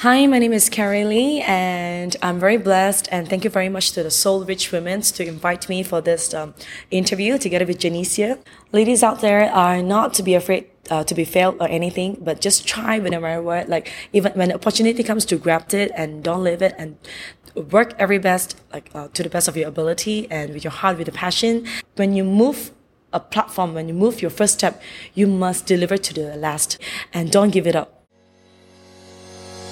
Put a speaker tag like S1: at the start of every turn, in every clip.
S1: Hi, my name is Carrie Lee, and I'm very blessed. And thank you very much to the Soul Rich Women to invite me for this um, interview together with Janicia. Ladies out there are not to be afraid uh, to be failed or anything, but just try whenever what like even when opportunity comes to grab it and don't leave it and work every best like uh, to the best of your ability and with your heart with a passion. When you move a platform, when you move your first step, you must deliver to the last and don't give it up.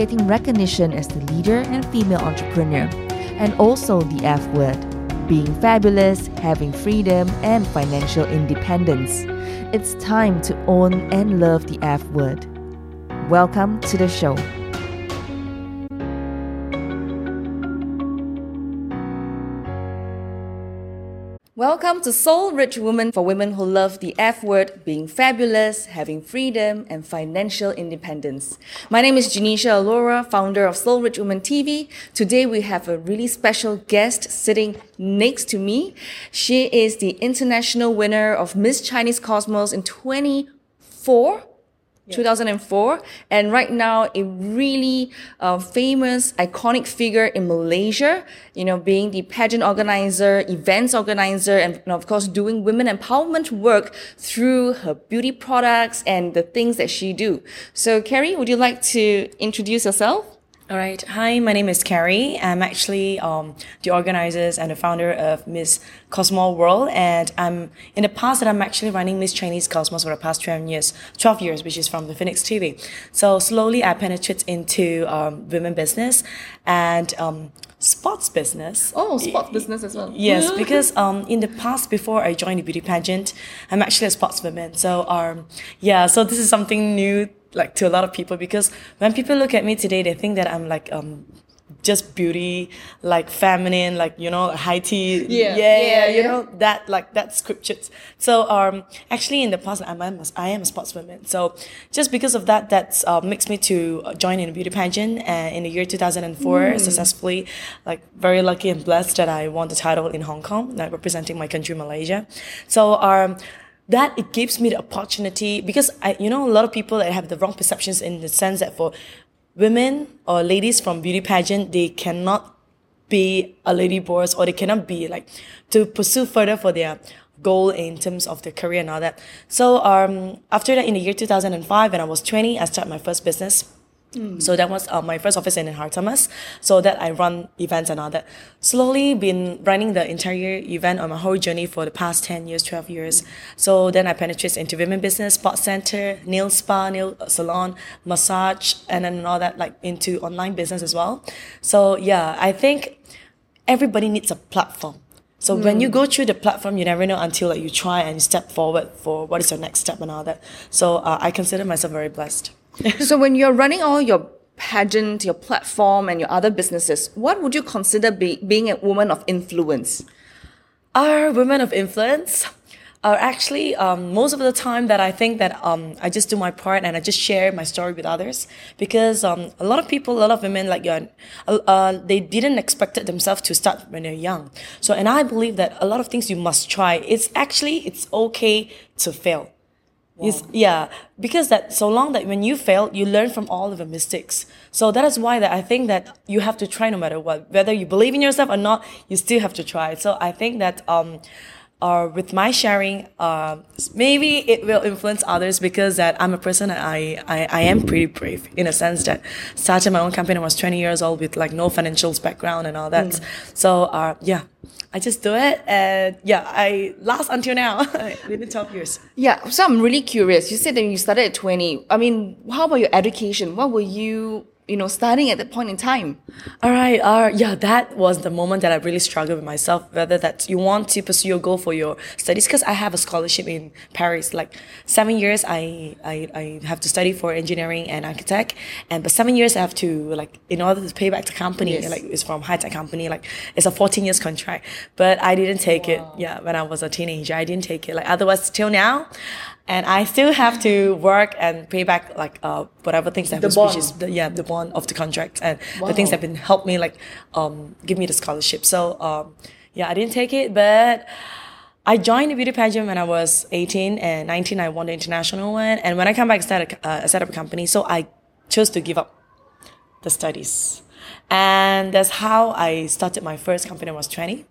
S2: getting recognition as the leader and female entrepreneur and also the F word being fabulous, having freedom, and financial independence. It's time to own and love the F word. Welcome to the show. Welcome to Soul Rich Woman for women who love the F word, being fabulous, having freedom, and financial independence. My name is Janisha Alora, founder of Soul Rich Woman TV. Today we have a really special guest sitting next to me. She is the international winner of Miss Chinese Cosmos in 24 2004 and right now a really uh, famous iconic figure in malaysia you know being the pageant organizer events organizer and, and of course doing women empowerment work through her beauty products and the things that she do. So carrie would you like to introduce yourself
S1: all right. Hi, my name is Carrie. I'm actually um, the organizers and the founder of Miss Cosmo World. And I'm in the past that I'm actually running Miss Chinese Cosmos for the past 12 years, 12 years, which is from the Phoenix TV. So slowly I penetrate into um, women business and um, sports business.
S2: Oh, sports business as well.
S1: Yes, because um, in the past, before I joined the beauty pageant, I'm actually a sportswoman. So um, yeah, so this is something new like to a lot of people because when people look at me today, they think that I'm like um just beauty, like feminine, like you know, high tea,
S2: yeah,
S1: yeah, yeah,
S2: yeah,
S1: you
S2: yeah.
S1: know that like that scriptures. So um, actually in the past, I'm, I'm a, I am a sportswoman. So just because of that, that's uh, makes me to join in a beauty pageant uh, in the year 2004 successfully. Like very lucky and blessed that I won the title in Hong Kong, like representing my country, Malaysia. So um that it gives me the opportunity because I, you know, a lot of people that have the wrong perceptions in the sense that for women or ladies from beauty pageant, they cannot be a lady boss or they cannot be like to pursue further for their goal in terms of their career and all that. So um, after that, in the year 2005, when I was 20, I started my first business. So that was uh, my first office in Hartamas. So that I run events and all that. Slowly been running the entire event on my whole journey for the past 10 years, 12 years. So then I penetrated into women business, sports center, nail spa, nail salon, massage, and then all that like into online business as well. So yeah, I think everybody needs a platform. So when you go through the platform, you never know until like you try and step forward for what is your next step and all that. So uh, I consider myself very blessed.
S2: so when you're running all your pageant, your platform, and your other businesses, what would you consider be, being a woman of influence?
S1: Are women of influence? Are actually um, most of the time that I think that um, I just do my part and I just share my story with others because um, a lot of people, a lot of women like you, uh, uh, they didn't expect it themselves to start when they're young. So, and I believe that a lot of things you must try. It's actually it's okay to fail. It's, yeah, because that so long that when you fail, you learn from all of the mistakes. So that is why that I think that you have to try no matter what, whether you believe in yourself or not, you still have to try. So I think that um, uh, with my sharing, uh, maybe it will influence others because that I'm a person that I, I, I am pretty brave in a sense that started my own company when I was 20 years old with like no financials background and all that. So uh, yeah, I just do it and yeah, I last until now within 12 years.
S2: Yeah, so I'm really curious. You said that you started at 20. I mean, how about your education? What were you you know, starting at that point in time?
S1: All right. Uh, yeah, that was the moment that I really struggled with myself, whether that you want to pursue your goal for your studies. Because I have a scholarship in Paris, like seven years, I, I, I have to study for engineering and architect. And but seven years, I have to, like, in order to pay back the company,
S2: Yes.
S1: like, it's from high tech company, like, it's a 14 years contract. But I didn't take it, yeah, when I was a teenager. I didn't take it. Like, otherwise, till now, and I still have to work and pay back like uh, whatever things that
S2: The bond.
S1: which is the, yeah the bond of the contract and the things that have been helped me like um, give me the scholarship. So um, yeah, I didn't take it, but I joined the beauty pageant when I was 18 and 19. I won the international one, and when I come back, I started uh, I set up a company. So I chose to give up the studies. And that's how I started my first company when I was 20.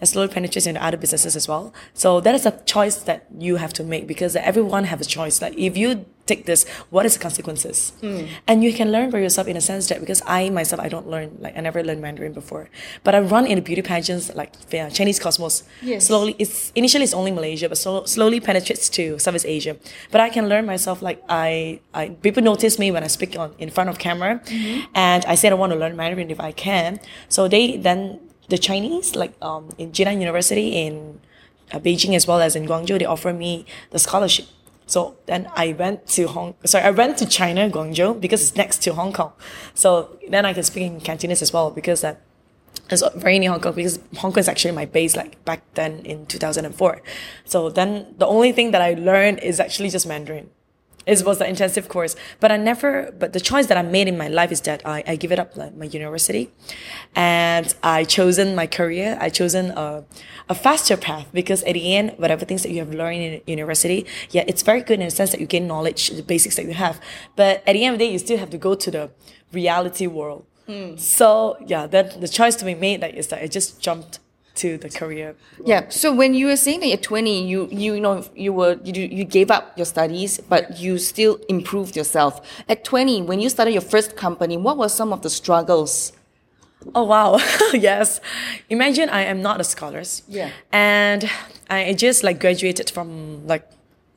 S1: I slowly penetrates into other businesses as well. So that is a choice that you have to make because everyone have a choice. Like if you take this, what is the consequences? Hmm. And you can learn by yourself in a sense that because I myself I don't learn like I never learned Mandarin before, but I run in the beauty pageants like yeah, Chinese Cosmos.
S2: Yes.
S1: Slowly, it's initially it's only Malaysia, but so, slowly penetrates to Southeast Asia. But I can learn myself like I, I people notice me when I speak on in front of camera, mm-hmm. and I said I want to learn Mandarin if I can. So they then the Chinese like um in Jinan University in uh, Beijing as well as in Guangzhou they offer me the scholarship. So then I went to Hong sorry I went to China Guangzhou because it's next to Hong Kong. So then I can speak in Cantonese as well because that it's very near Hong Kong because Hong Kong is actually my base like back then in 2004. So then the only thing that I learned is actually just Mandarin. It was the intensive course, but I never. But the choice that I made in my life is that I, I give it up like my university, and I chosen my career. I chosen a, a faster path because at the end, whatever things that you have learned in university, yeah, it's very good in the sense that you gain knowledge, the basics that you have. But at the end of the day, you still have to go to the reality world. Hmm. So yeah, that the choice to be made like is that I just jumped to the career.
S2: Yeah. So when you were saying that you're 20, you you know you were you you gave up your studies, but you still improved yourself. At 20, when you started your first company, what were some of the struggles?
S1: Oh wow, yes. Imagine I am not a scholar.
S2: Yeah.
S1: And I just like graduated from like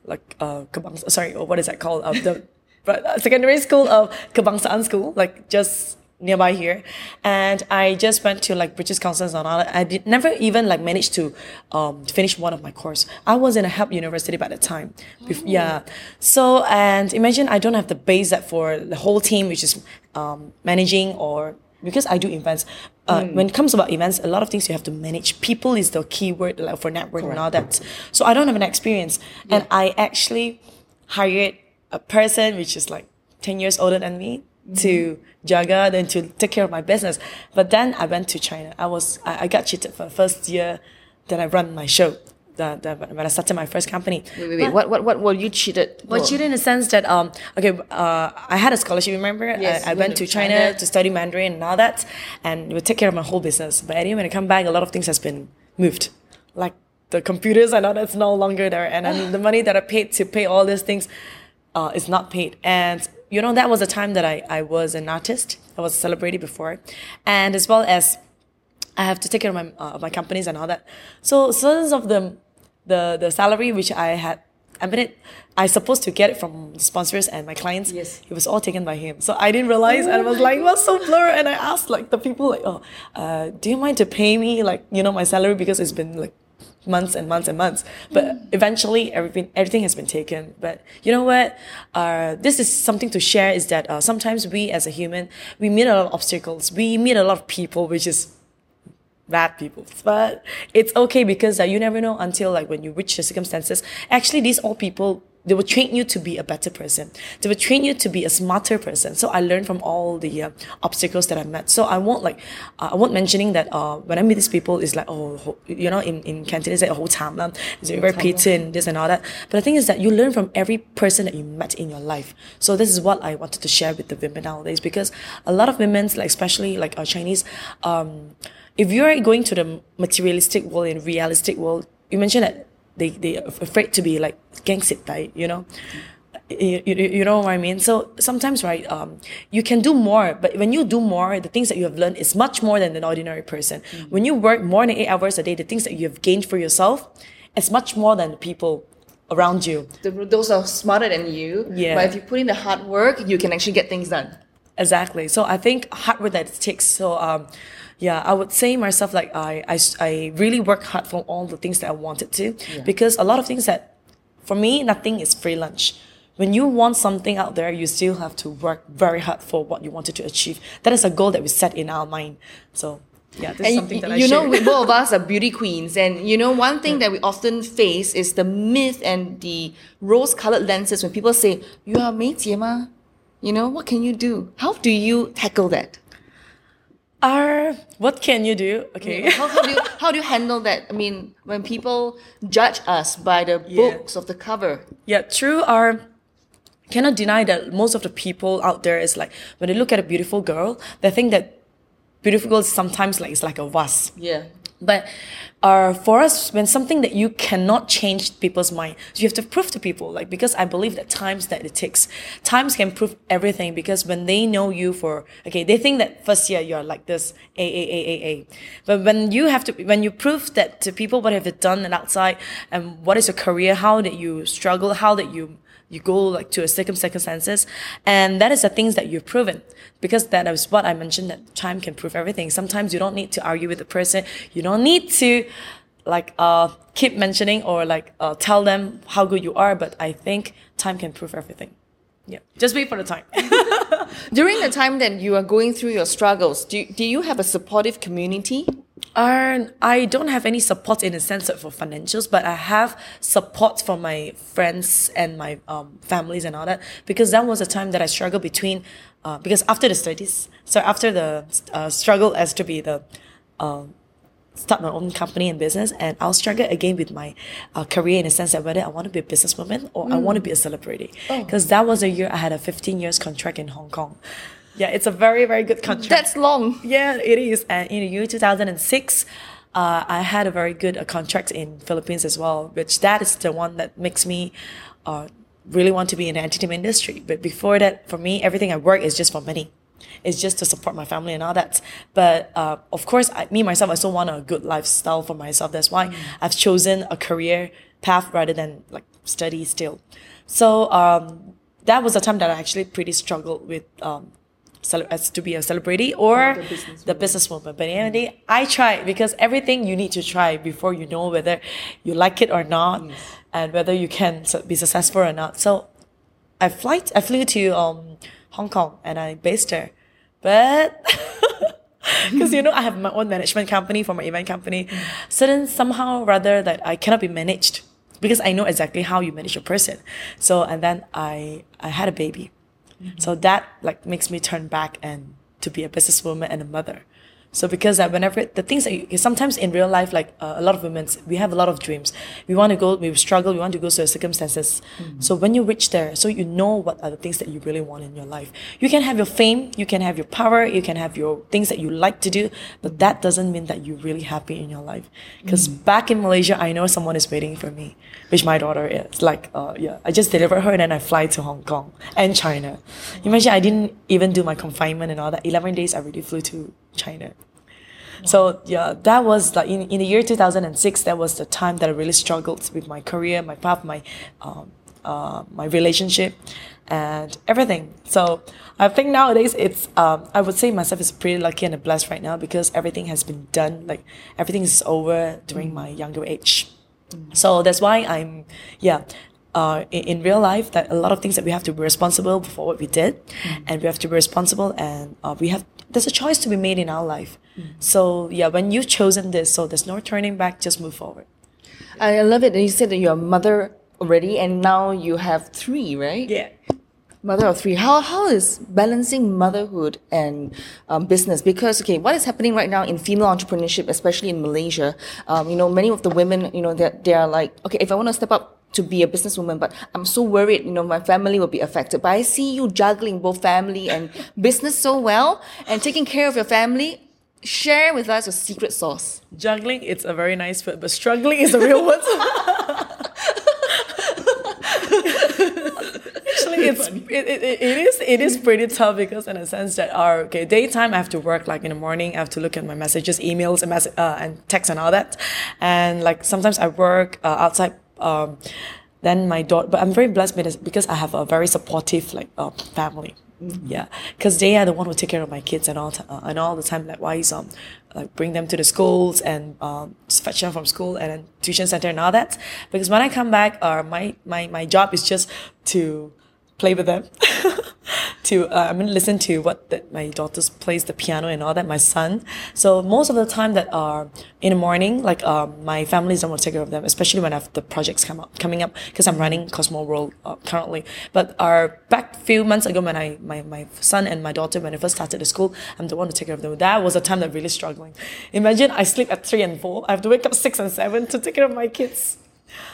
S1: like uh Kebangsaan, sorry, what is that called? Uh, the but, uh, secondary school of Kebangsaan school, like just nearby here. And I just went to like British Council and all. I did never even like managed to um finish one of my course. I was in a help university by the time. Bef- Yeah. So and imagine I don't have the base that for the whole team, which is um managing or because I do events, uh, when it comes about events, a lot of things you have to manage. People is the key word like for networking and all that. So I don't have an experience, and I actually hired a person which is like ten years older than me to jaga, then to take care of my business. But then I went to China. I was I, I got cheated for the first year that I run my show. The, the, when I started my first company.
S2: Wait, wait, wait. What what what were you cheated?
S1: Well, cheated in the sense that um okay uh I had a scholarship. Remember,
S2: Yes,
S1: I, I went to China,
S2: China.
S1: to study Mandarin and all that, and it would take care of my whole business. But anyway, when I come back, a lot of things has been moved, like the computers and all that's no longer there, and then the money that I paid to pay all these things, uh, is not paid. And you know that was the time that I I was an artist. I was a celebrity before, and as well as I have to take care of my uh, my companies and all that. So certain of the the the salary which I had, I mean it, I supposed to get it from sponsors and my clients.
S2: Yes.
S1: it was all taken by him. So I didn't realize, and I was like, "What's so blur?" And I asked like the people like, "Oh, uh, do you mind to pay me like you know my salary because it's been like." Months and months and months but eventually everything everything has been taken but you know what uh, this is something to share is that uh, sometimes we as a human we meet a lot of obstacles we meet a lot of people which is bad people. But it's okay because uh, you never know until like when you reach the circumstances. Actually, these all people they will train you to be a better person. They will train you to be a smarter person. So I learned from all the uh, obstacles that I met. So I won't like uh, I won't mentioning that uh, when I meet these people, it's like oh ho- you know in in Cantonese like whole time. It's very patient this and all that. But the thing is that you learn from every person that you met in your life. So this is what I wanted to share with the women nowadays because a lot of women like especially like our Chinese. Um, if you're going to the materialistic world and realistic world, you mentioned that they they afraid to be like gangsit, right? You know, you, you, you know what I mean. So sometimes, right, um, you can do more, but when you do more, the things that you have learned is much more than an ordinary person. When you work more than eight hours a day, the things that you have gained for yourself, it's much more than the people around you.
S2: The- those are smarter than you.
S1: Yeah.
S2: But if you put in the hard work, you can actually get things done.
S1: Exactly. So I think hard work that it takes. So um, yeah, I would say myself like I, I, I really work hard for all the things that I wanted to because a lot of things that for me nothing is free lunch. When you want something out there, you still have to work very hard for what you wanted to achieve. That is a goal that we set in our mind. So yeah, this is
S2: And
S1: something that
S2: y-
S1: I
S2: you know,
S1: share.
S2: we, both of us are beauty queens, and you know, one thing that we often face is the myth and the rose-colored lenses when people say, "You are 梅姐吗?" You know, what can you do? How do you tackle that?
S1: Uh, what can you do? Okay.
S2: how, how do you how do you handle that? I mean, when people judge us by the
S1: Yeah.
S2: books of the cover,
S1: Yeah, true. Are cannot deny that most of the people out there is like when they look at a beautiful girl, they think that beautiful girl is sometimes like it's like a vase.
S2: yeah,
S1: But uh, for us, when something that you cannot change people's mind, so you have to prove to people, like because I believe that times that it takes, times can prove everything. Because when they know you for okay, they think that first year you're like this, a a a a a, but when you have to, when you prove that to people what have you done and outside, and what is your career, how did you struggle, how did you you go like to a circumstances and that is the things that you've proven. Because that is what i mentioned that time can prove everything. Sometimes you don't need to argue with the person. You don't need to like uh keep mentioning or like uh, tell them how good you are but i think time can prove everything. Yeah. Just wait for the time.
S2: During the time that you are going through your struggles, do do you have a supportive community?
S1: Uh, I don't have any support in a sense of for financials, but I have support from my friends and my um, families and all that because that was a time that I struggled between, uh, because after the studies, so after the uh, struggle as to be the, uh, start my own company and business, and I'll struggle again with my uh, career in a sense that whether I want to be a businesswoman or I want to be a celebrity, because that was a year I had a 15 years contract in Hong Kong. Yeah, it's a very very good contract.
S2: That's long.
S1: Yeah, it is. And in the year 2006, uh, I had a very good uh, contract in Philippines as well, which that is the one that makes me uh, really want to be in the entertainment industry. But before that, for me, everything I work is just for money. It's just to support my family and all that. But uh, of course, I, me myself, I still want a good lifestyle for myself. That's why I've chosen a career path rather than like study still. So um, that was a time that I actually pretty struggled with um, as to be a celebrity or the businesswoman. But at the end day, I tried because everything you need to try before you know whether you like it or not, and whether you can be successful or not. So I flight I flew to um, Hong Kong and I based there, but. Because you know I have my own management company for my event company, so then somehow rather that I cannot be managed because I know exactly how you manage a person. So and then I I had a baby, so that like makes me turn back and to be a businesswoman and a mother. So because that whenever the things that you, sometimes in real life, like uh, a lot of women, we have a lot of dreams. We want to go, we struggle, we want to go through circumstances. So when you reach there, so you know what are the things that you really want in your life. You can have your fame, you can have your power, you can have your things that you like to do, but that doesn't mean that you're really happy in your life. Because back in Malaysia, I know someone is waiting for me, which my daughter is. Like, uh, yeah, I just delivered her and then I fly to Hong Kong and China. Imagine I didn't even do my confinement and all that. 11 days I already flew to China. So yeah, that was like in, in the year 2006, that was the time that I really struggled with my career, my path, my, um, uh, my relationship and everything. So I think nowadays it's, um, I would say myself is pretty lucky and blessed right now because everything has been done. Like everything is over during my younger age. So that's why I'm, yeah, uh, in, in real life, that a lot of things that we have to be responsible for what we did, and we have to be responsible, and uh, we have there's a choice to be made in our life. So yeah, when you've chosen this, so there's no turning back. Just move forward.
S2: I love it. that You said that you're a mother already, and now you have three, right?
S1: Yeah.
S2: Mother of three. How how is balancing motherhood and um, business? Because okay, what is happening right now in female entrepreneurship, especially in Malaysia? Um, you know, many of the women, you know, that they are like, okay, if I want to step up to be a businesswoman, but I'm so worried, you know, my family will be affected. But I see you juggling both family and business so well, and taking care of your family. Share with us your secret sauce.
S1: Juggling, it's a very nice word, but struggling is a real word. Actually, it's it, it, it is it is pretty tough because in a sense that our okay daytime I have to work like in the morning I have to look at my messages, emails, and mess, uh, and text and all that, and like sometimes I work uh, outside. Um, then my daughter, but I'm very blessed because I have a very supportive like uh, family Yeah, because they are the one who take care of my kids and all t- uh, and all the time. Likewise, um, like bring them to the schools and um, fetch them from school and then tuition center and all that. Because when I come back, uh, my my my job is just to play with them. to uh, I mean listen to what the, my daughters plays the piano and all that. My son. So most of the time that are in the morning, like um, my family is the one to take care of them, especially when I have the projects come up coming up because I'm running Cosmo World uh, currently. But our back few months ago when I my, my son and my daughter when I first started the school, I'm the one to take care of them. That was a time that really struggling. Imagine I sleep at three and four. I have to wake up six and seven to take care of my kids.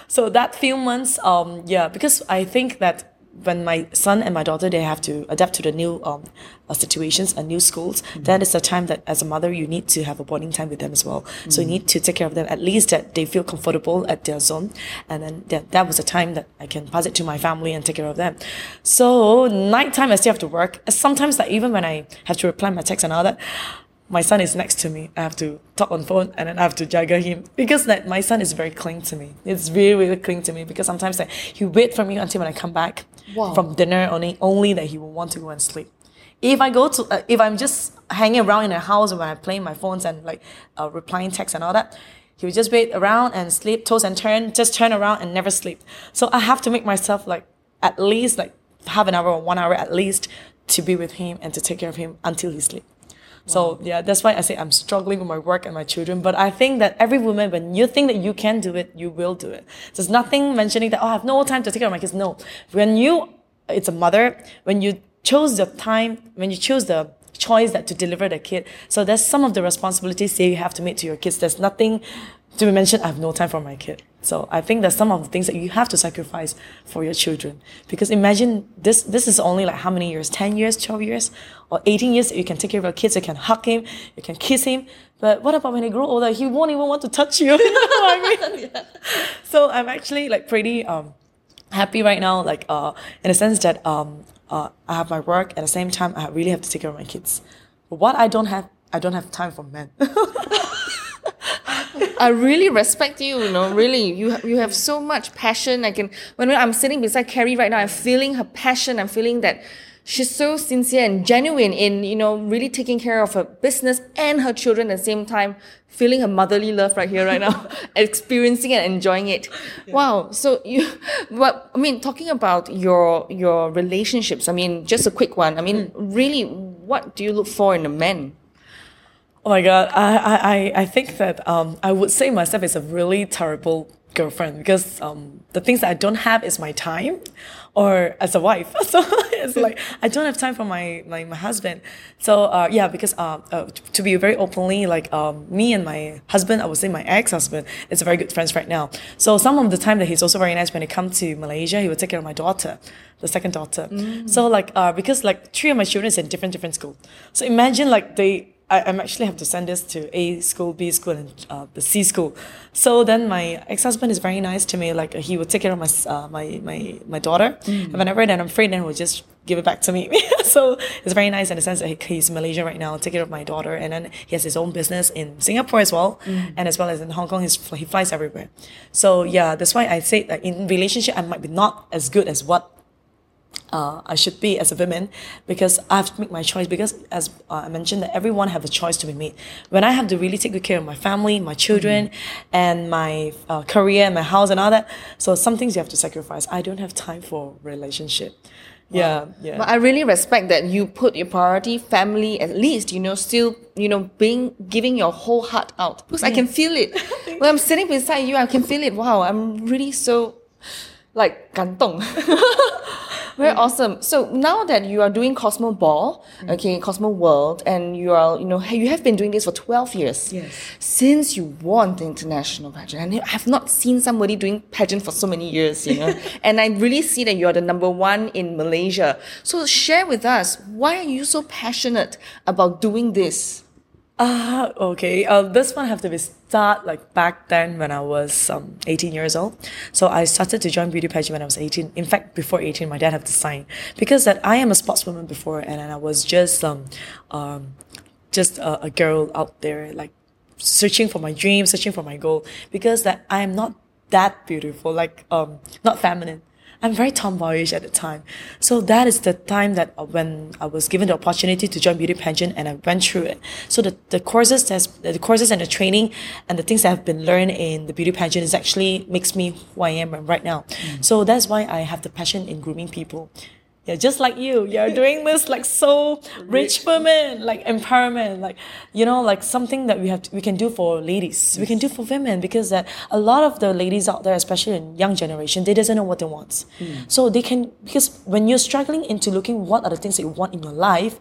S1: So that few months, um, yeah, because I think that when my son and my daughter they have to adapt to the new um, uh, situations and new schools mm-hmm. that is the time that as a mother you need to have a bonding time with them as well mm-hmm. so you need to take care of them at least that they feel comfortable at their zone and then that, that was a time that i can pass it to my family and take care of them so nighttime i still have to work sometimes like even when i have to reply my text and all that my son is next to me. I have to talk on phone and then I have to juggle him because like my son is very cling to me. It's really really cling to me because sometimes like he wait for me until when I come back wow. from dinner only only that he will want to go and sleep. If I go to uh, if I'm just hanging around in the house when I'm playing my phones and like uh, replying texts and all that, he will just wait around and sleep, toss and turn, just turn around and never sleep. So I have to make myself like at least like half an hour or one hour at least to be with him and to take care of him until he sleeps. So yeah, that's why I say I'm struggling with my work and my children. But I think that every woman, when you think that you can do it, you will do it. There's nothing mentioning that, oh, I have no time to take care of my kids. No. When you, it's a mother, when you chose the time, when you choose the choice that to deliver the kid, so there's some of the responsibilities that you have to make to your kids. There's nothing to be mentioned, I have no time for my kid. So I think there's some of the things that you have to sacrifice for your children. Because imagine this this is only like how many years? 10 years, 12 years, or 18 years you can take care of your kids, you can hug him, you can kiss him. But what about when they grow older? He won't even want to touch you. you know what I mean? yeah. So I'm actually like pretty um happy right now, like uh in the sense that um uh, I have my work at the same time I really have to take care of my kids. But what I don't have I don't have time for men.
S2: I really respect you. You know, really, you you have so much passion. I can when I'm sitting beside Carrie right now, I'm feeling her passion. I'm feeling that she's so sincere and genuine in you know really taking care of her business and her children at the same time. Feeling her motherly love right here, right now, experiencing and enjoying it. Yeah. Wow. So you, what I mean, talking about your your relationships. I mean, just a quick one. I mean, mm. really, what do you look for in a man?
S1: Oh my god, I I I think that um I would say myself is a really terrible girlfriend because um the things that I don't have is my time or as a wife. So it's like I don't have time for my my, my husband. So uh, yeah, because uh, uh, to be very openly, like um, me and my husband, I would say my ex-husband, is very good friends right now. So some of the time that he's also very nice when it comes to Malaysia, he would take care of my daughter, the second daughter. Mm. So like uh, because like three of my children is in different different school. So imagine like they I, am actually have to send this to A school, B school, and uh, the C school. So then my ex-husband is very nice to me. Like he would take care of my uh, my my my daughter, mm. and whenever then I'm free, then he'll just give it back to me. so it's very nice in the sense that he's in Malaysia right now, take care of my daughter, and then he has his own business in Singapore as well, mm. and as well as in Hong Kong. He's, he flies everywhere. So yeah, that's why I say that in relationship I might be not as good as what uh, I should be as a woman because I have to make my choice because as uh, I mentioned that everyone have a choice to be made. When I have to really take good care of my family, my children, mm-hmm. and my uh, career, and my house and all that, so some things you have to sacrifice. I don't have time for relationship. Yeah, yeah.
S2: But I really respect that you put your priority, family, at least, you know, still, you know, being, giving your whole heart out. Because I can feel it. when I'm sitting beside you, I can feel it. Wow, I'm really so, like, 感动. Very awesome. So now that you are doing Cosmo Ball, mm. okay, Cosmo World, and you are, you know, you have been doing this for 12 years.
S1: Yes.
S2: Since you won the international pageant, and I have not seen somebody doing pageant for so many years, you know, and I really see that you're the number one in Malaysia. So share with us, why are you so passionate about doing this?
S1: Ah, uh, okay. Uh, this one have to be start like back then when I was um, 18 years old. So I started to join beauty pageant when I was 18. In fact, before 18, my dad had to sign because that I am a sportswoman before, and, and I was just um, um, just a, a girl out there like searching for my dream, searching for my goal because that I am not that beautiful, like um, not feminine. I'm very tomboyish at the time. So that is the time that uh, when I was given the opportunity to join beauty pageant and I went through it. So the, the courses that's the courses and the training and the things that have been learned in the beauty pageant is actually makes me who I am right now. So that's why I have the passion in grooming people. Yeah, just like you, you're doing this like so rich women, like empowerment, like you know, like something that we have to, we can do for ladies, we can do for women because that a lot of the ladies out there, especially in young generation, they doesn't know what they want. So they can because when you're struggling into looking what are the things that you want in your life,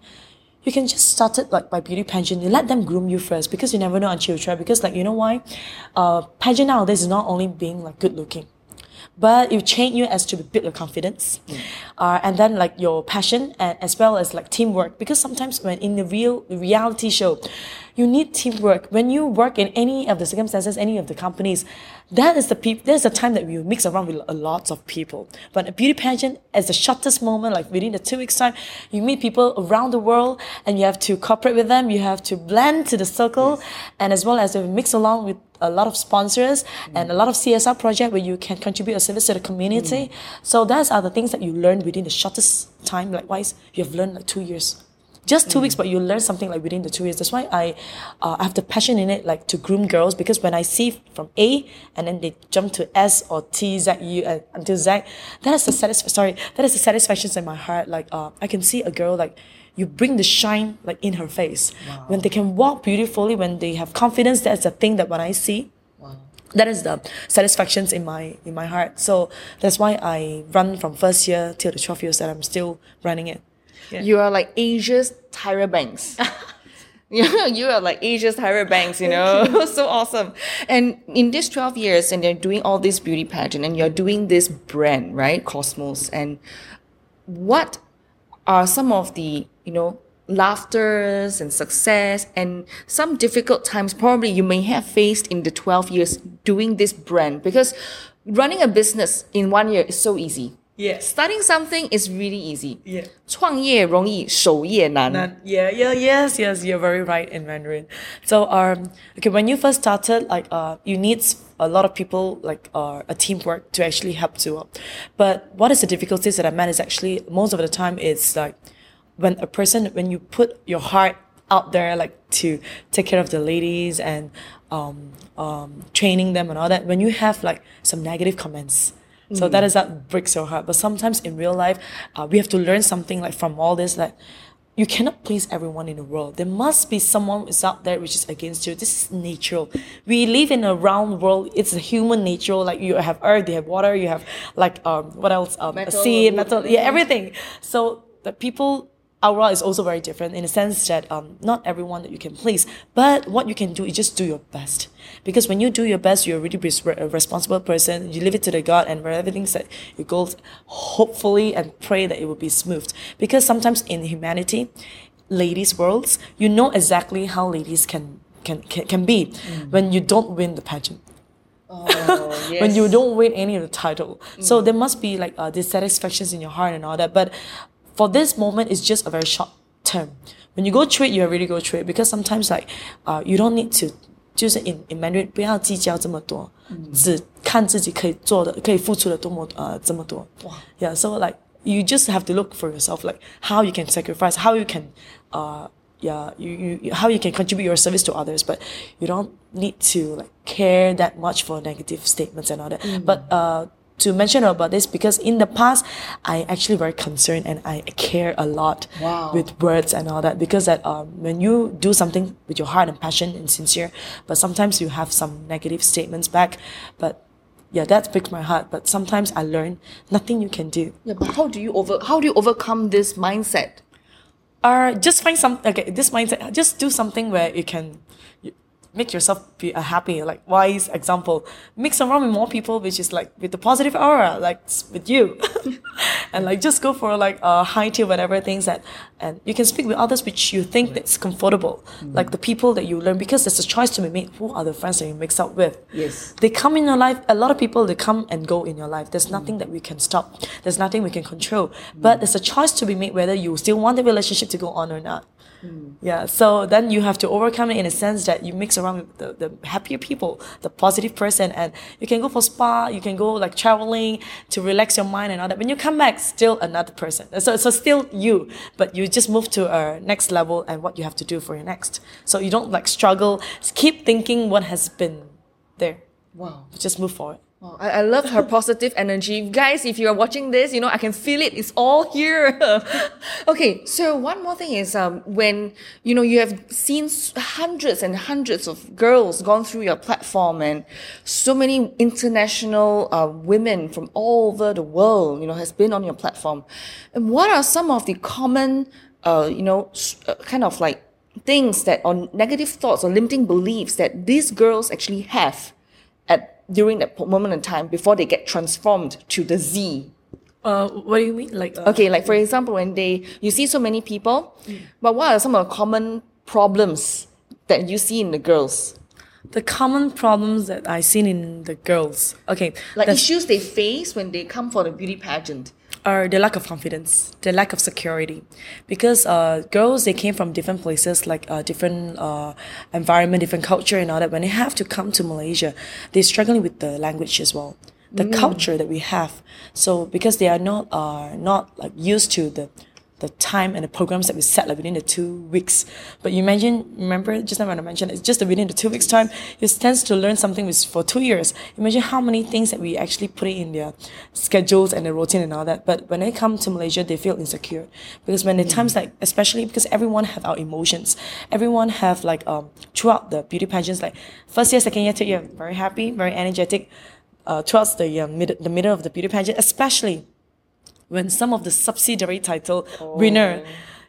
S1: you can just start it like by beauty pageant. You let them groom you first because you never know until you try. Because like you know why, uh, pageant nowadays is not only being like good looking but it train you as to build your confidence uh, and then like your passion and as well as like teamwork. Because sometimes when in the real reality show you need teamwork. When you work in any of the circumstances any of the companies that is the peop- there's a time that we mix around with a lot of people. But a beauty pageant is the shortest moment like within the two weeks time you meet people around the world and you have to cooperate with them. You have to blend to the circle and as well as to mix along with a lot of sponsors and a lot of CSR project where you can contribute a service to the community. So those are the things that you learn within the shortest time. Likewise, you have learned like two years. Just two weeks, but you learn something like within the two years. That's why I, uh, I have the passion in it, like to groom girls. Because when I see from A and then they jump to S or T, Z, U, uh, until Z, that is the satisfaction. Sorry, that is the satisfaction in my heart. Like uh, I can see a girl like you bring the shine like in her face when they can walk beautifully when they have confidence that's the thing that when i see that is the satisfactions in my in my heart so that's why i run from first year till the 12 years that i'm still running it
S2: You are like Asia's Tyra Banks. you you are like Asia's Tyra Banks, you know, so awesome. And in these 12 years, and you're doing all this beauty pageant and you're doing this brand, right? Cosmos. And what are some of the, you know, laughters and success and some difficult times probably you may have faced in the 12 years doing this brand? Because running a business in one year is so easy.
S1: yes
S2: Starting something is really easy.
S1: yeah
S2: 创业容易，守业难。
S1: Not, yeah, yeah, yes, yes, you're very right in Mandarin. So, um, okay, when you first started, like, uh, you need a lot of people, like, uh, a teamwork to actually help to. Uh, but what is the difficulties that I met is actually most of the time it's like when a person, when you put your heart out there, like to take care of the ladies and um, um, training them and all that, when you have like some negative comments. So that is that breaks your heart. But sometimes in real life, uh, we have to learn something like from all this that you cannot please everyone in the world. There must be someone is out there which is against you. This is natural. We live in a round world. It's a human nature. Like you have earth, you have water, you have like um what else? Um,
S2: Metal,
S1: a sea, metal, yeah, everything. So the people our world is also very different in the sense that um, not everyone that you can please, but what you can do is just do your best. Because when you do your best, you're really a responsible person. You leave it to the God, and wherever things that you go, hopefully and pray that it will be smooth. Because sometimes in humanity, ladies' worlds, you know exactly how ladies can can can, can be when you don't win the pageant when you don't win any of the title. So there must be like uh, dissatisfactions in your heart and all that. But for this moment, it's just a very short term. When you go through it, you already go through it because sometimes like uh, you don't need to. 就是 in in Mandarin 不要计较这么多，只看自己可以做的、可以付出的多么呃这么多。Yeah, so like you just have to look for yourself, like how you can sacrifice, how you can, uh, yeah, you, you you- how you can contribute your service to others, but you don't need to like care that much for negative statements and all that. But uh, to mention about this because in the past I actually very concerned and I care a lot
S2: Wow.
S1: with words and all that because that um, when you do something with your heart and passion and sincere, but sometimes you have some negative statements back, but yeah, that breaks my heart. But sometimes I learn nothing you can do.
S2: Yeah, but how do you over how do you overcome this mindset?
S1: or just find some okay this mindset just do something where you can make yourself be a uh, happy. Like wise example mix around with more people which is like with the positive aura like with you. And like just go for like a high tier whatever things that and you can speak with others which you think that's comfortable. Mm. Like the people that you learn because there's a choice to be made. Who are the friends that you mix up with?
S2: Yes.
S1: they come in your life a lot of people they come and go in your life. There's mm. nothing that we can stop. There's nothing we can control. But mm. there's a choice to be made whether you still want the relationship to go on or not Hmm. Yeah, so then you have to overcome it in a sense that you mix around with the, the happier people, the positive person, and you can go for spa, you can go like traveling to relax your mind and all that. When you come back, still another person. So, so still you, but you just move to a next level and what you have to do for your next. So you don't like struggle. just Keep thinking what has been there.
S2: Wow.
S1: Just move forward.
S2: Wow, I, I love her positive energy. Guys, if you are watching this, you know, I can feel it. It's all here. okay, so one more thing is um, when, you know, you have seen hundreds and hundreds of girls gone through your platform and so many international uh, women from all over the world, you know, has been on your platform. And what are some of the common, uh, you know, uh, kind of like things that, or negative thoughts or limiting beliefs that these girls actually have at during that moment in time before they get transformed to the Z.
S1: Uh, what do you mean? Like, uh,
S2: Okay, like for example, when they you see so many people, but what are some of the common problems that you see in the girls?
S1: the common problems that I seen in the girls. Okay,
S2: Like
S1: the-
S2: issues they face when they come for the beauty pageant.
S1: Are the lack of confidence, the lack of security, because uh, girls they came from different places, like uh, different uh, environment, different culture, and all that. When they have to come to Malaysia, they're struggling with the language as well, the culture that we have. So because they are not uh, not like used to the the time and the programs that we set like within the two weeks. But you imagine, remember just now when I mentioned, it's just within the two weeks time, you tends to learn something with, for two years. Imagine how many things that we actually put in their schedules and the routine and all that. But when they come to Malaysia, they feel insecure because when the times like, especially because everyone have our emotions, everyone have like um throughout the beauty pageants, like first year, second year, third year, very happy, very energetic. Uh, towards the uh, mid, the middle of the beauty pageant, especially when some of the subsidiary title winner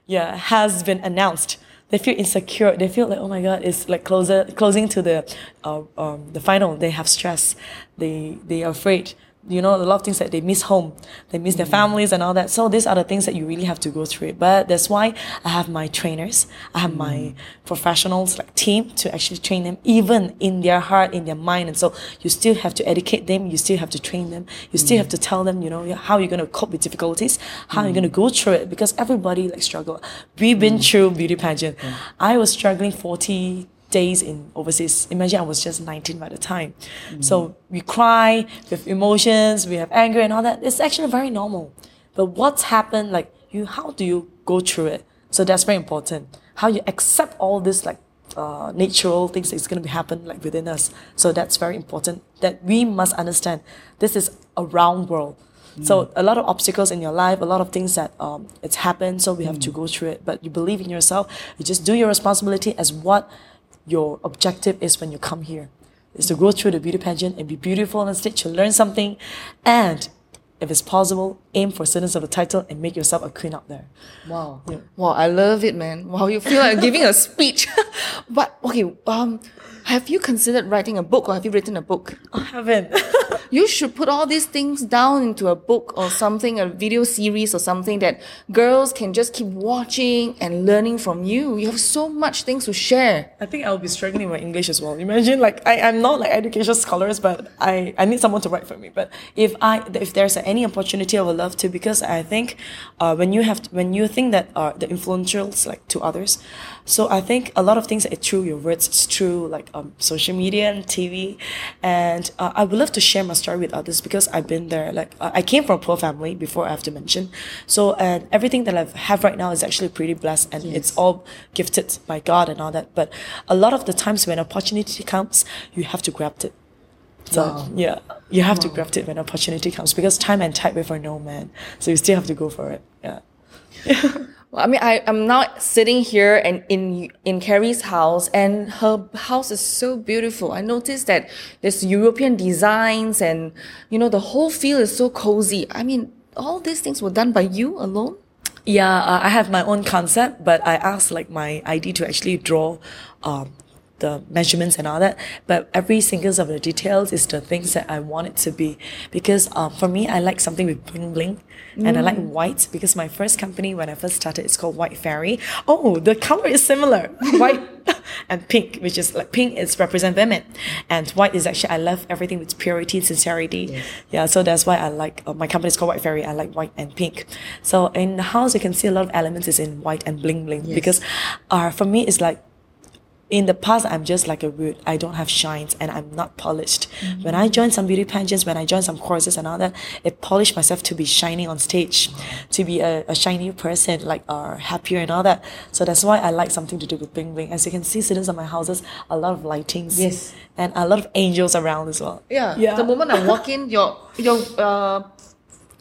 S1: yeah has been announced they feel insecure. They feel like oh my god it's like closer closing to the uh, um, the final. They have stress. They they are afraid you know a lot of things that they miss home. They miss their mm-hmm. families and all that. So these are the things that you really have to go through it. But that's why i have my trainers. I have my mm. professionals like team to actually train them even in their heart in their mind. And so you still have to educate them. You still have to train them. You still have mm. to tell them you know how you're going to cope with difficulties how you're going to mm. go through it. Because everybody like struggle. We've been through beauty pageant. I was struggling 40 days in overseas. Imagine I was just 19 by the time. So we cry, with emotions, we have anger and all that. It's actually very normal. But what's happened, like you, how do you go through it? So that's very important. How you accept all this like uh, natural things that's going to be happen like within us. So that's very important that we must understand this is a round world. So a lot of obstacles in your life, a lot of things that um, it's happened. So we have to go through it. But you believe in yourself. You just do your responsibility as what your objective is when you come here. Is to go through the beauty pageant and be beautiful on stage to learn something, and if it's possible, aim for citizens of the title and make yourself a queen out there.
S2: Wow. Wow, I love it, man. Wow, you feel like giving a speech. but okay, um, have you considered writing a book or have you written a book?
S1: I haven't.
S2: You should put all these things down into a book or something, a video series or something that girls can just keep watching and learning from you. You have so much things to share.
S1: I think I'll be struggling with English as well. Imagine like I, I'm not like education scholars, but I, I need someone to write for me. But if I if there's any opportunity, I would love to because I think uh, when you have when you think that are the influentials like to others, so I think a lot of things are true. Your words, it's true like um, social media and TV, and uh, I would love to share my story with others because I've been there. Like I came from a poor family before I have to mention, so and everything that I have right now is actually pretty blessed and it's all gifted by God and all that. But a lot of the times when opportunity comes, you have to grab it. So yeah, you have to grab it when opportunity comes because time and tide wait for no man. So you still have to go for it. Yeah.
S2: I mean, I, I'm now sitting here and in in Carrie's house, and her house is so beautiful. I noticed that there's European designs, and you know the whole feel is so cozy. I mean, all these things were done by you alone.
S1: Yeah, uh, I have my own concept, but I asked like my ID to actually draw um, the measurements and all that. But every single of the details is the things that I want it to be. Because um, for me, I like something with bling bling. And I like white because my first company when I first started it's called White Fairy. Oh, the color is similar. White and pink, which is like pink is represent women, and white is actually I love everything with purity, and sincerity. Yeah, so that's why I like uh, my company is called White Fairy. I like white and pink. So in the house, you can see a lot of elements is in white and bling bling because, uh, for me, it's like in the past I'm just like a wood. I don't have shines and I'm not polished. When I joined some beauty pageants, when I joined some courses and all that, it polished myself to be shiny on stage, to be a, a shiny person, like uh, happier and all that. So that's why I like something to do with bling bling. As you can see, students of my houses, a lot of lightings.
S2: Yes.
S1: And a lot of angels around as well.
S2: Yeah.
S1: Yeah.
S2: The moment I walk in, your your uh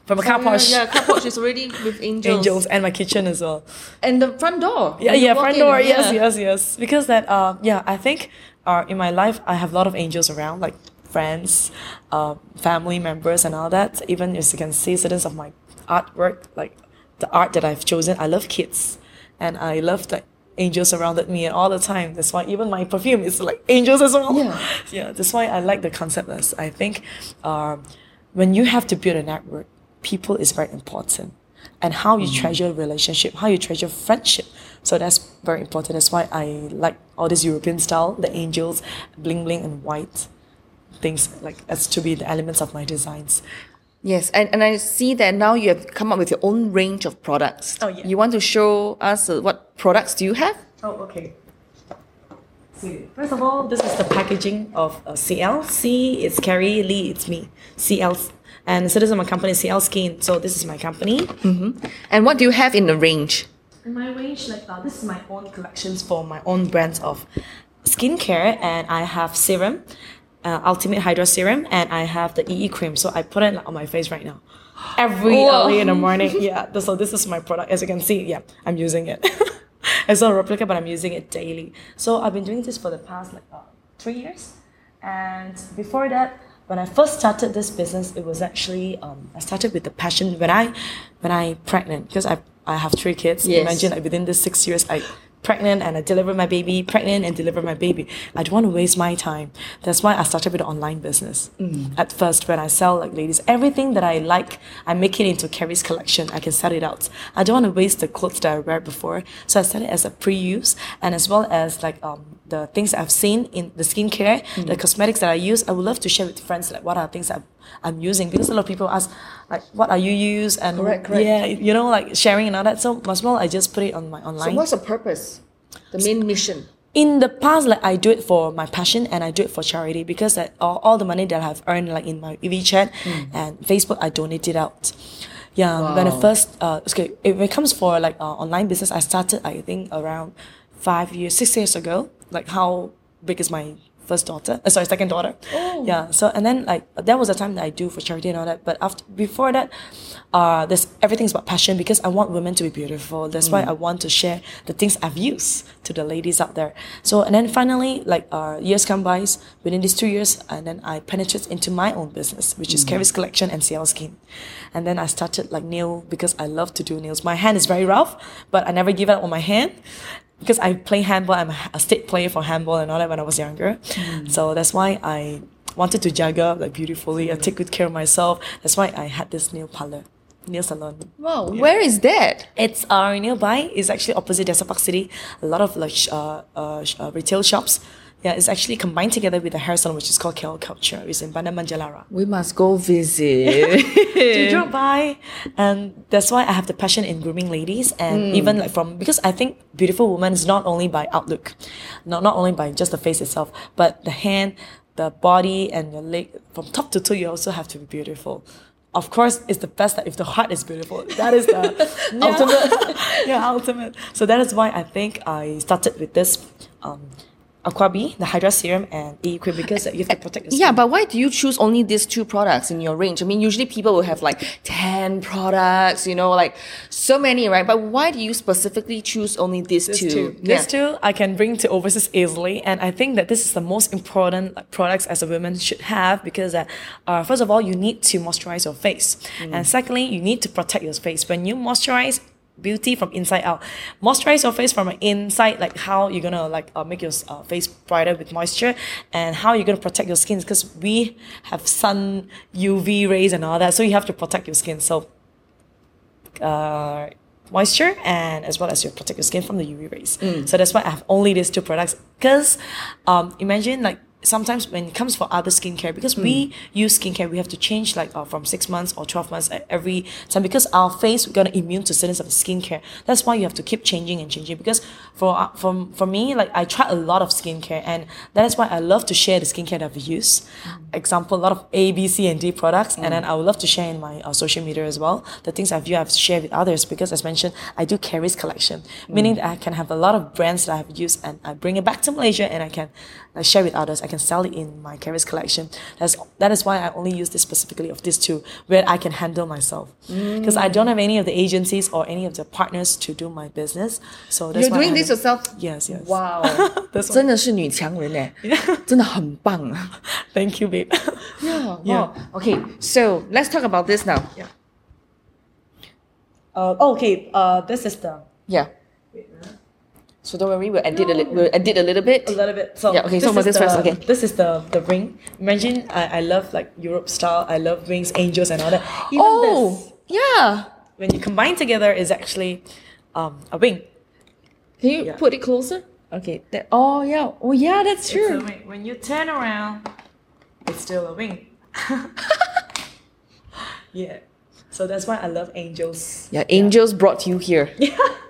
S1: From a car porch.
S2: yeah, car porch is already with angels.
S1: Angels and my kitchen as well.
S2: And the front door.
S1: Yeah, yeah, front
S2: in,
S1: door. Yes,
S2: yeah.
S1: yes, yes. Because that, uh, yeah, I think, uh, in my life, I have a lot of angels around, like friends, uh, family members, and all that. Even as you can see, certain of my artwork, like the art that I've chosen, I love kids, and I love the angels surrounded me all the time. That's why even my perfume is like angels as well.
S2: Yeah.
S1: yeah. That's why I like the concept. As I think, um, when you have to build a network, people is very important and how you treasure relationship, how you treasure friendship. So that's very important. That's why I like all this European style, the angels, bling bling and white things like as to be the elements of my designs.
S2: Yes, and, and I see that now you have come up with your own range of products.
S1: Oh, yeah.
S2: You want to show us uh, what products do you have?
S1: Oh, okay. See, first of all, this is the packaging of uh, CL. C it's Carrie, Lee it's me. CL, and so this is my company, CL Skin. So this is my company.
S2: And what do you have in the range?
S1: In my range, like uh, this is my own collections for my own brands of skincare, and I have serum, uh, Ultimate Hydra Serum, and I have the EE cream. So I put it like, on my face right now, every
S2: Whoa.
S1: early in the morning. Yeah, so this is my product. As you can see, yeah, I'm using it. it's not a replica, but I'm using it daily. So I've been doing this for the past like uh, three years, and before that. When I first started this business, it was actually um, I started with the passion when I when I pregnant because I I have three kids.
S2: Yes.
S1: Imagine like within the six years, I pregnant and I deliver my baby, pregnant and deliver my baby. I don't want to waste my time. That's why I started with online business. At first, when I sell like ladies, everything that I like, I make it into Carrie's collection. I can sell it out. I don't want to waste the clothes that I wear before. So I started as a pre-use and as well as like um the things I've seen in the skincare, the cosmetics that I use. I would love to share with friends like what are things that I'm using because a lot of people ask like what are you use and
S2: Correct, correct.
S1: yeah you know like sharing and all that so as well I just put it on my online.
S2: So what's the purpose? The main mission?
S1: in the past like I do it for my passion and I do it for charity because like, all, all the money that I've earned like in my EV chat and Facebook I donate it out yeah when I
S2: Wow.
S1: first uh okay if it comes for like uh, online business I started I think around five years six years ago like how big is my first daughter? Uh, sorry second daughter. Yeah so and then like that was the time that I do for charity and all that but after before that uh there's everything's about passion because I want women to be beautiful. That's why I want to share the things I've used to the ladies out there. So and then finally like uh years come by within these two years and then I penetrate into my own business which is Carrie's collection and CL skin. And then I started like nail because I love to do nails. My hand is very rough but I never give up on my hand because I play handball. I'm a state player for handball and all that when I was younger. So that's why I wanted to juggle like beautifully. I take good care of myself. That's why I had this nail parlor, nail salon.
S2: Wow, where is that?
S1: It's uh, nearby. It's actually opposite Desa Park City. A lot of like uh, uh, sh- uh, retail shops. Yeah, it's actually combined together with a hair salon, which is called Kel Culture. It's in Bandar Menjalara.
S2: We must go visit.
S1: to drop by and that's why i have the passion in grooming ladies and even like from because i think beautiful woman is not only by outlook not, not only by just the face itself but the hand the body and your leg from top to toe you also have to be beautiful of course it's the best that if the heart is beautiful that is the ultimate yeah ultimate so that is why i think i started with this um Aquabi, the Hydra Serum, and E Cream because you have to protect your skin.
S2: yeah, but why do you choose only these two products in your range? I mean, usually people will have like 10 products, you know, like so many, right? But why do you specifically choose only these
S1: These
S2: two?
S1: two.
S2: Yeah.
S1: These two I can bring to overseas easily, and I think that this is the most important like, products as a woman should have because that uh, first of all you need to moisturize your face, and secondly you need to protect your face. When you moisturize, beauty from inside out. Moisturize your face from inside, like how you're gonna like uh, make your uh, face brighter with moisture, and how you're gonna protect your skin because we have sun UV rays and all that, so you have to protect your skin. So uh, moisture and as well as you protect your skin from the UV rays. So that's why I have only these two products. Because um, imagine like sometimes when it comes for other skincare, because we use skincare, we have to change like uh, from six months or 12 months e- every time because our face, we're gonna immune to certain of the skincare. That's why you have to keep changing and changing because for, uh, for, for me, like I try a lot of skincare and that is why I love to share the skincare that we use used. Example, a lot of A, B, C, and D products. And then I would love to share in my uh, social media as well. The things I've used, I've shared with others because as mentioned, I do Carrie's collection, meaning that I can have a lot of brands that I've used and I bring it back to Malaysia and I can I share with others. I can sell it in my Carrie's collection. That's that is why I only use this specifically of these two where I can handle myself mm. because mm. I don't have any of the agencies or any of the partners to do my business. So that's
S2: you're
S1: why
S2: doing this yourself.
S1: Yes, yes.
S2: Wow,
S1: that's
S2: 真的是女强人哎，真的很棒啊。
S1: Thank you, babe.
S2: yeah.
S1: Yeah.
S2: Okay. So let's talk about this now.
S1: Yeah. Uh, oh, okay. Uh, this is the
S2: yeah. Wait, uh, so don't worry, we'll edit a little. We'll edit a little bit.
S1: a little bit. So
S2: Yeah, okay, so
S1: this is
S2: first?
S1: the-
S2: Okay.
S1: This is the the ring. Imagine I, I love like Europe style. I love rings, angels, and all that. Even this,
S2: Oh, yeah.
S1: when you combine together, is actually um, a ring.
S2: Can you
S1: Yeah.
S2: put it closer? Okay. That. Oh yeah. Oh yeah. That's true.
S1: When you turn around, it's still a ring. yeah. So that's why I love angels.
S2: Yeah. Angels brought you here.
S1: Yeah.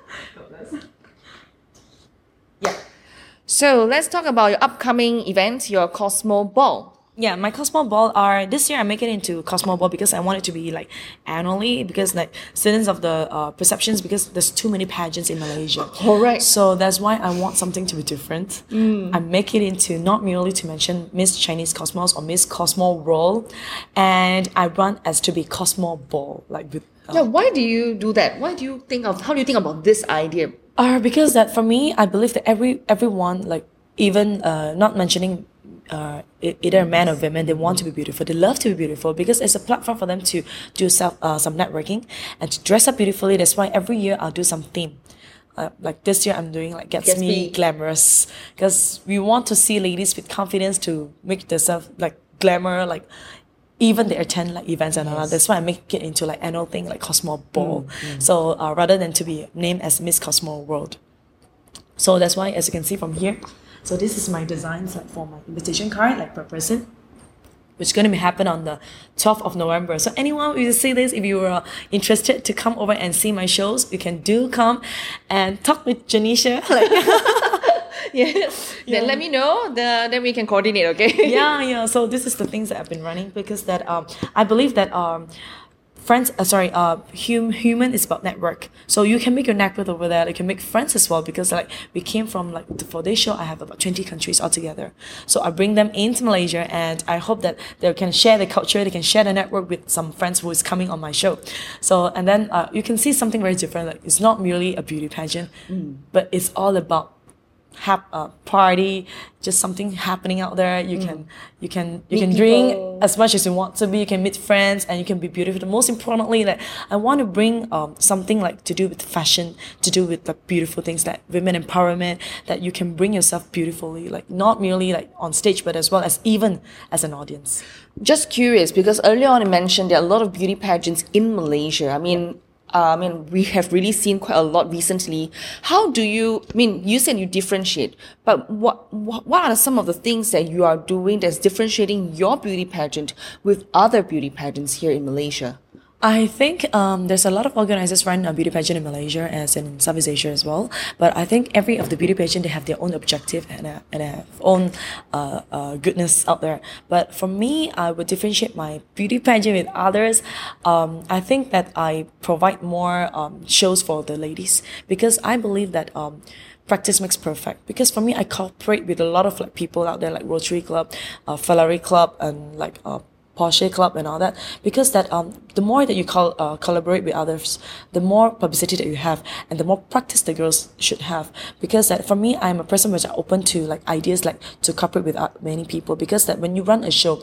S2: So let's talk about your upcoming event, your Cosmo Ball.
S1: Yeah, my Cosmo Ball are this year I make it into Cosmo Ball because I want it to be like annually because like students of the uh, perceptions because there's too many pageants in Malaysia.
S2: Alright.
S1: So that's why I want something to be different. I make it into not merely to mention Miss Chinese Cosmos or Miss Cosmo World, and I run as to be Cosmo Ball like with. Uh,
S2: Yeah. Why do you do that? Why do you think of? How do you think about this idea?
S1: Uh, because that for me, I believe that every everyone, like even uh, not mentioning uh, either man or women, they want to be beautiful. They love to be beautiful because it's a platform for them to do self uh, some networking and to dress up beautifully. That's why every year I'll do some theme. Uh, like this year, I'm doing like gets,
S2: Gets
S1: me
S2: Me.
S1: glamorous because we want to see ladies with confidence to make themselves like glamour, like even they attend like events and all that. That's why I make it into like annual thing like Cosmo Ball. So uh, rather than to be named as Miss Cosmo World. So that's why, as you can see from here, so this is my designs like for my invitation card, like per person, which is going to be happen on the 12th of November. So anyone who see this, if you are interested to come over and see my shows, you can do come and talk with Janisha. Like,
S2: Yes. Then let me know. The, then we can coordinate. Okay.
S1: yeah, yeah. So this is the things that I've been running because that um I believe that um friends uh, sorry uh hum, human is about network so you can make your network over there you can make friends as well because like we came from like for this show i have about 20 countries altogether so i bring them into malaysia and i hope that they can share the culture they can share the network with some friends who is coming on my show so and then uh, you can see something very different like it's not merely a beauty pageant but it's all about hap- a party, just something happening out there. You can you can you
S2: Meet
S1: can drink
S2: people.
S1: as much as you want to be. You can meet friends and you can be beautiful. The most importantly, like I want to bring um, something like to do with fashion, to do with like beautiful things like women empowerment. That you can bring yourself beautifully, like not merely like on stage, but as well as even as an audience.
S2: Just curious because earlier on you mentioned there are a lot of beauty pageants in Malaysia. I mean, uh, Uh, I mean, we have really seen quite a lot recently. How do you? I mean, you said you differentiate, but what what, what are some of the things that you are doing that's differentiating your beauty pageant with other beauty pageants here in Malaysia?
S1: I think um, there's a lot of organizers run a beauty pageant in Malaysia as in Southeast Asia as well. But I think every of the beauty pageant they have their own objective and a, and a own uh, uh, goodness out there. But for me, I would differentiate my beauty pageant with others. Um, I think that I provide more um, shows for the ladies because I believe that. Um, practice makes perfect because for me i cooperate with a lot of like people out there like rotary club uh, Ferrari club and like uh, Porsche Club and all that because that um the more that you col- uh, collaborate with others, the more publicity that you have and the more practice the girls should have. Because that for me I'm a person which are open to like ideas like to cooperate with uh, many people. Because that when you run a show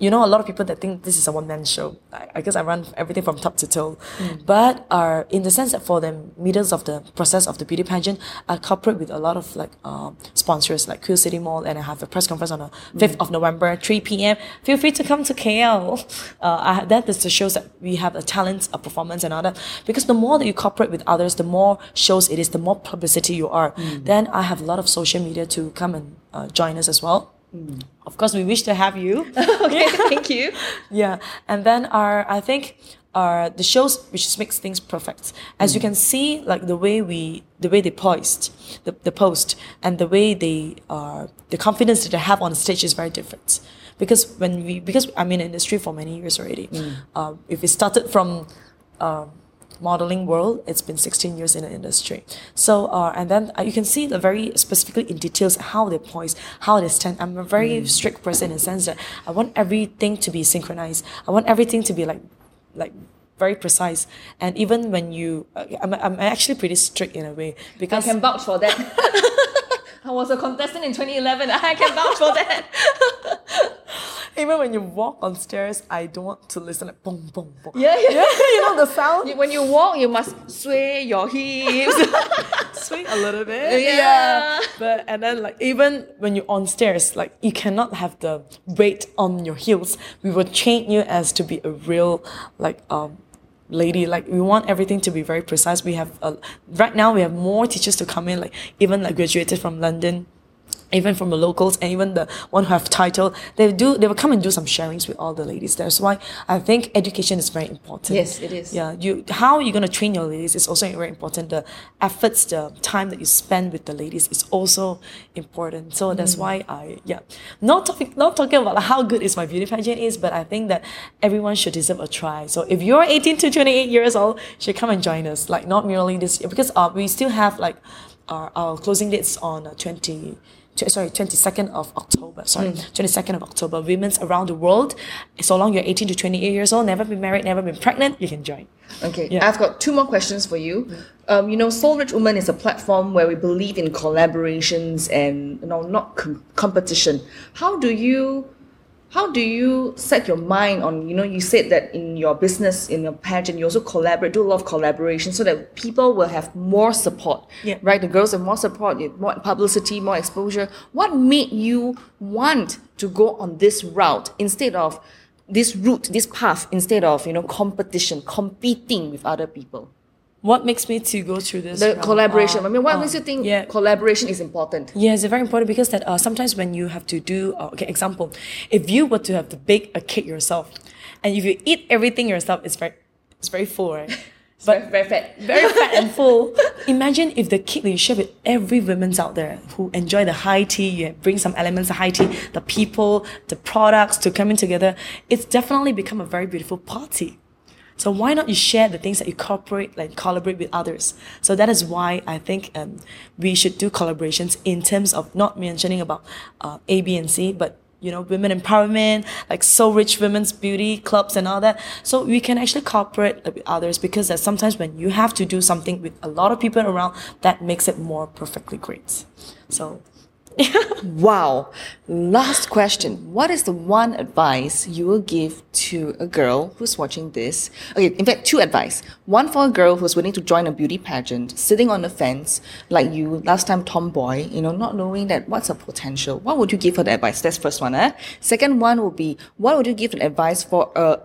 S1: you know, a lot of people that think this is a one man show. I, I guess I run everything from top to toe. But are in the sense that for the middles of the process of the beauty pageant, I cooperate with a lot of like uh, sponsors like Quill City Mall, and I have a press conference on the fifth of November, three p.m. Feel free to come to KL. Uh, I, that is the shows that we have a talent, a performance, and all that. Because the more that you cooperate with others, the more shows it is, the more publicity you are. Then I have a lot of social media to come and uh, join us as well. Of course, we wish to have you.
S2: okay, thank you.
S1: Yeah, and then our I think our the shows which makes things perfect. As you can see, like the way we the way they poised, the, the post, and the way they are the confidence that they have on stage is very different. Because when we because I'm in the industry for many years already. Um, if it started from um, modeling world, it's been 16 years in the industry. So, uh, and then uh, you can see the very specifically in details how they poise, how they stand. I'm a very strict person in the sense that I want everything to be synchronized. I want everything to be like, like very precise. And even when you, uh, I'm, I'm actually pretty strict in a way because I
S2: can vouch for that. I was a contestant in 2011. I can vouch for that.
S1: even when you walk on stairs, I don't want to listen like boom, boom, boom.
S2: Yeah, yeah.
S1: you know the sound?
S2: You- When you walk, you must sway your hips.
S1: swing a little bit.
S2: Yeah.
S1: But and then like even when you're on stairs, like you cannot have the weight on your heels. We will train you as to be a real like um lady. Like we want everything to be very precise. We have uh, right now we have more teachers to come in, like even like graduated from London even from the locals and even the one who have title, they do they will come and do some sharings with all the ladies. That's why I think education is very important.
S2: Yes, it is.
S1: Yeah, you how you're gonna train your ladies is also very important. The efforts, the time that you spend with the ladies is also important. So that's
S2: Mm.
S1: why I yeah, not talking not talking about how good is my beauty pageant is, but I think that everyone should deserve a try. So if you're 18 to 28 years old, should come and join us. Like not merely this year because uh, we still have like our, our closing dates on uh, 20 tw- sorry, 22nd of October. Sorry, 22nd of October. Women's around the world. So long you're 18 to 28 years old, never been married, never been pregnant, you can join.
S2: Okay,
S1: Yeah.
S2: I've got two more questions for you. Um, you know, Soul Rich Woman is a platform where we believe in collaborations and you know not com- competition. How do you how do you set your mind on you know you said that in your business in your pageant you also collaborate do a lot of collaboration so that people will have more support
S1: Yeah.
S2: right? The girls have more support more publicity more exposure. What made you want to go on this route instead of this route this path instead of you know competition competing with other people
S1: What makes me to go through this?
S2: the collaboration
S1: Uh,
S2: i mean what
S1: uh,
S2: makes you think
S1: Yeah,
S2: collaboration is important
S1: Yeah, it's very important because that uh, sometimes when you have to do uh, okay, example, if you were to have to bake a cake yourself, and if you eat everything yourself, it's very it's very full, right?
S2: but very, very fat
S1: very fat and full. Imagine if the cake that you share with every women's out there who enjoy the high tea, you bring some elements of high tea, the people, the products to come in together, it's definitely become a very beautiful party. So why not you share the things that you cooperate, like collaborate with others? So that is why I think um, we should do collaborations in terms of not mentioning about uh, A, B, and C, but you know, women empowerment, like so rich women's beauty clubs and all that. So we can actually cooperate with others because that sometimes when you have to do something with a lot of people around, that makes it more perfectly great. So
S2: Wow. Last question. What is the one advice you will give to a girl who's watching this? Okay, in fact, two advice. One for a girl who's willing to join a beauty pageant, sitting on the fence, like you last time tomboy, you know, not knowing that what's her potential. What would you give her the advice? That's first one, eh? Second one would be, what would you give an advice for a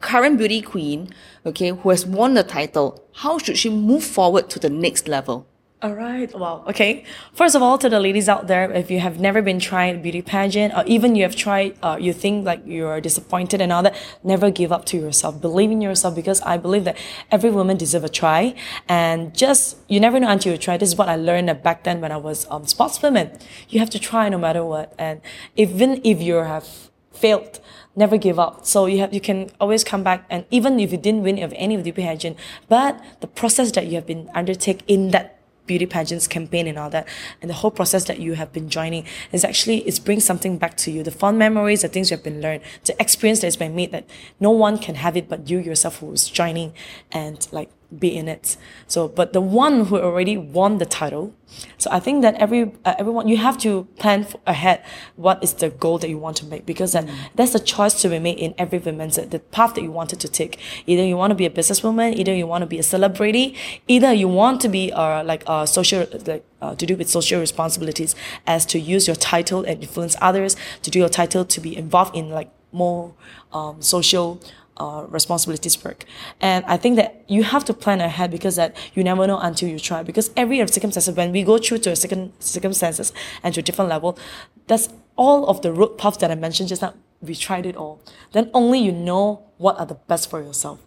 S2: current beauty queen, okay, who has won the title? How should she move forward to the next level?
S1: All right. Wow. Okay. First of all, to the ladies out there, if you have never been trying beauty pageant, or even you have tried, uh, you think like you're disappointed and all that, never give up to yourself. Believe in yourself because I believe that every woman deserves a try. And just, you never know until you try. This is what I learned back then when I was um, sportswoman. You have to try no matter what. And even if you have failed, never give up. So you have you can always come back and even if you didn't win of any of the pageant, but the process that you have been undertake in that beauty pageants campaign and all that. And the whole process that you have been joining is actually it brings something back to you. The fond memories the things you have been learned the experience that has been made that no one can have it but you yourself who is joining and like be in it. So, but the one who already won the title. So I think that every uh, everyone you have to plan ahead what is the goal that you want to make because that that's a choice to be made in every woman's the path that you wanted to take. Either you want to be a businesswoman, either you want to be a celebrity, either you want to be uh, like uh, social like uh, to do with social responsibilities as to use your title and influence others to do your title to be involved in like more um, social uh, responsibilities work. And I think that you have to plan ahead because that you never know until you try. Because every circumstance, when we go through to a second circumstances and to a different level, that's all of the road paths that I mentioned just now. We tried it all. Then only you know what are the best for yourself.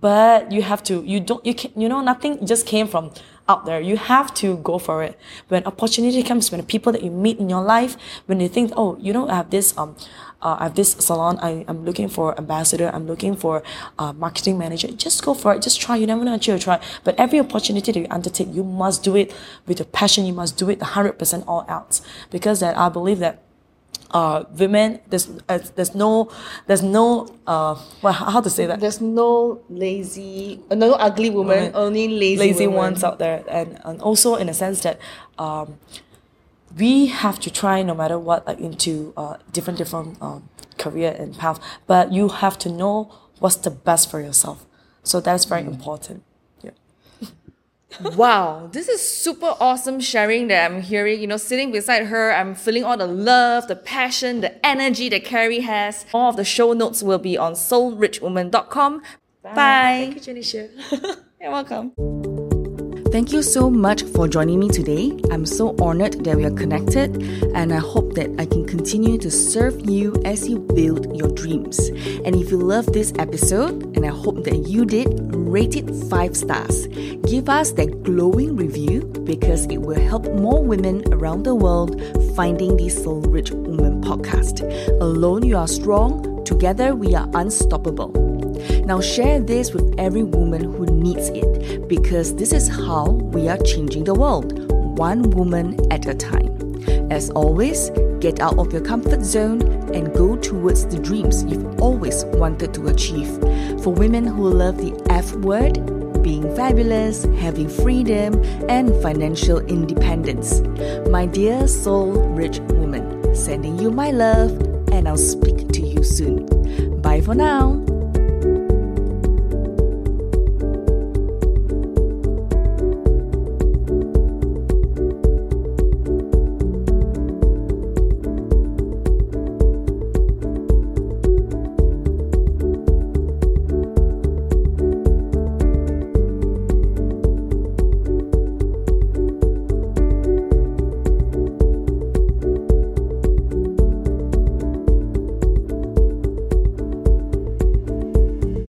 S1: But you have to. You don't. You can. You know nothing just came from out there. You have to go for it. When opportunity comes, when the people that you meet in your life, when you think, oh, you know, I have this um, uh, I have this salon. I, I'm looking for ambassador. I'm looking for uh, marketing manager. Just go for it. Just try. You never know until you try. But every opportunity that you undertake, you must do it with a passion. You must do it 100% all out. Because that I believe that uh, women, there's uh, there's no there's no uh, well, how to say that
S2: There's no lazy, uh, no ugly woman,
S1: Women.
S2: only lazy,
S1: lazy
S2: women.
S1: ones out there, and and also in a sense that um, we have to try no matter what like into uh, different different um, career and path, but you have to know what's the best for yourself. So that's very important. Yeah.
S2: Wow, this is super awesome sharing that I'm hearing. You know, sitting beside her, I'm feeling all the love, the passion, the energy that Carrie has. All of the show notes will be on soulrichwoman.com. Bye.
S1: Thank you, Janisha.
S2: You're welcome. Thank you so much for joining me today. I'm so honored that we are connected, and I hope that I can continue to serve you as you build your dreams. And if you love this episode, and I hope that you did, rate it five stars. Give us that glowing review because it will help more women around the world finding the Soul Rich Woman podcast. Alone, you are strong. Together, we are unstoppable. Now share this with every woman who needs it because this is how we are changing the world, one woman at a time. As always, get out of your comfort zone and go towards the dreams you've always wanted to achieve. For women who love the F word, being fabulous, having freedom, and financial independence. My dear soul rich woman, sending you my love, and I'll speak to you soon. Bye for now.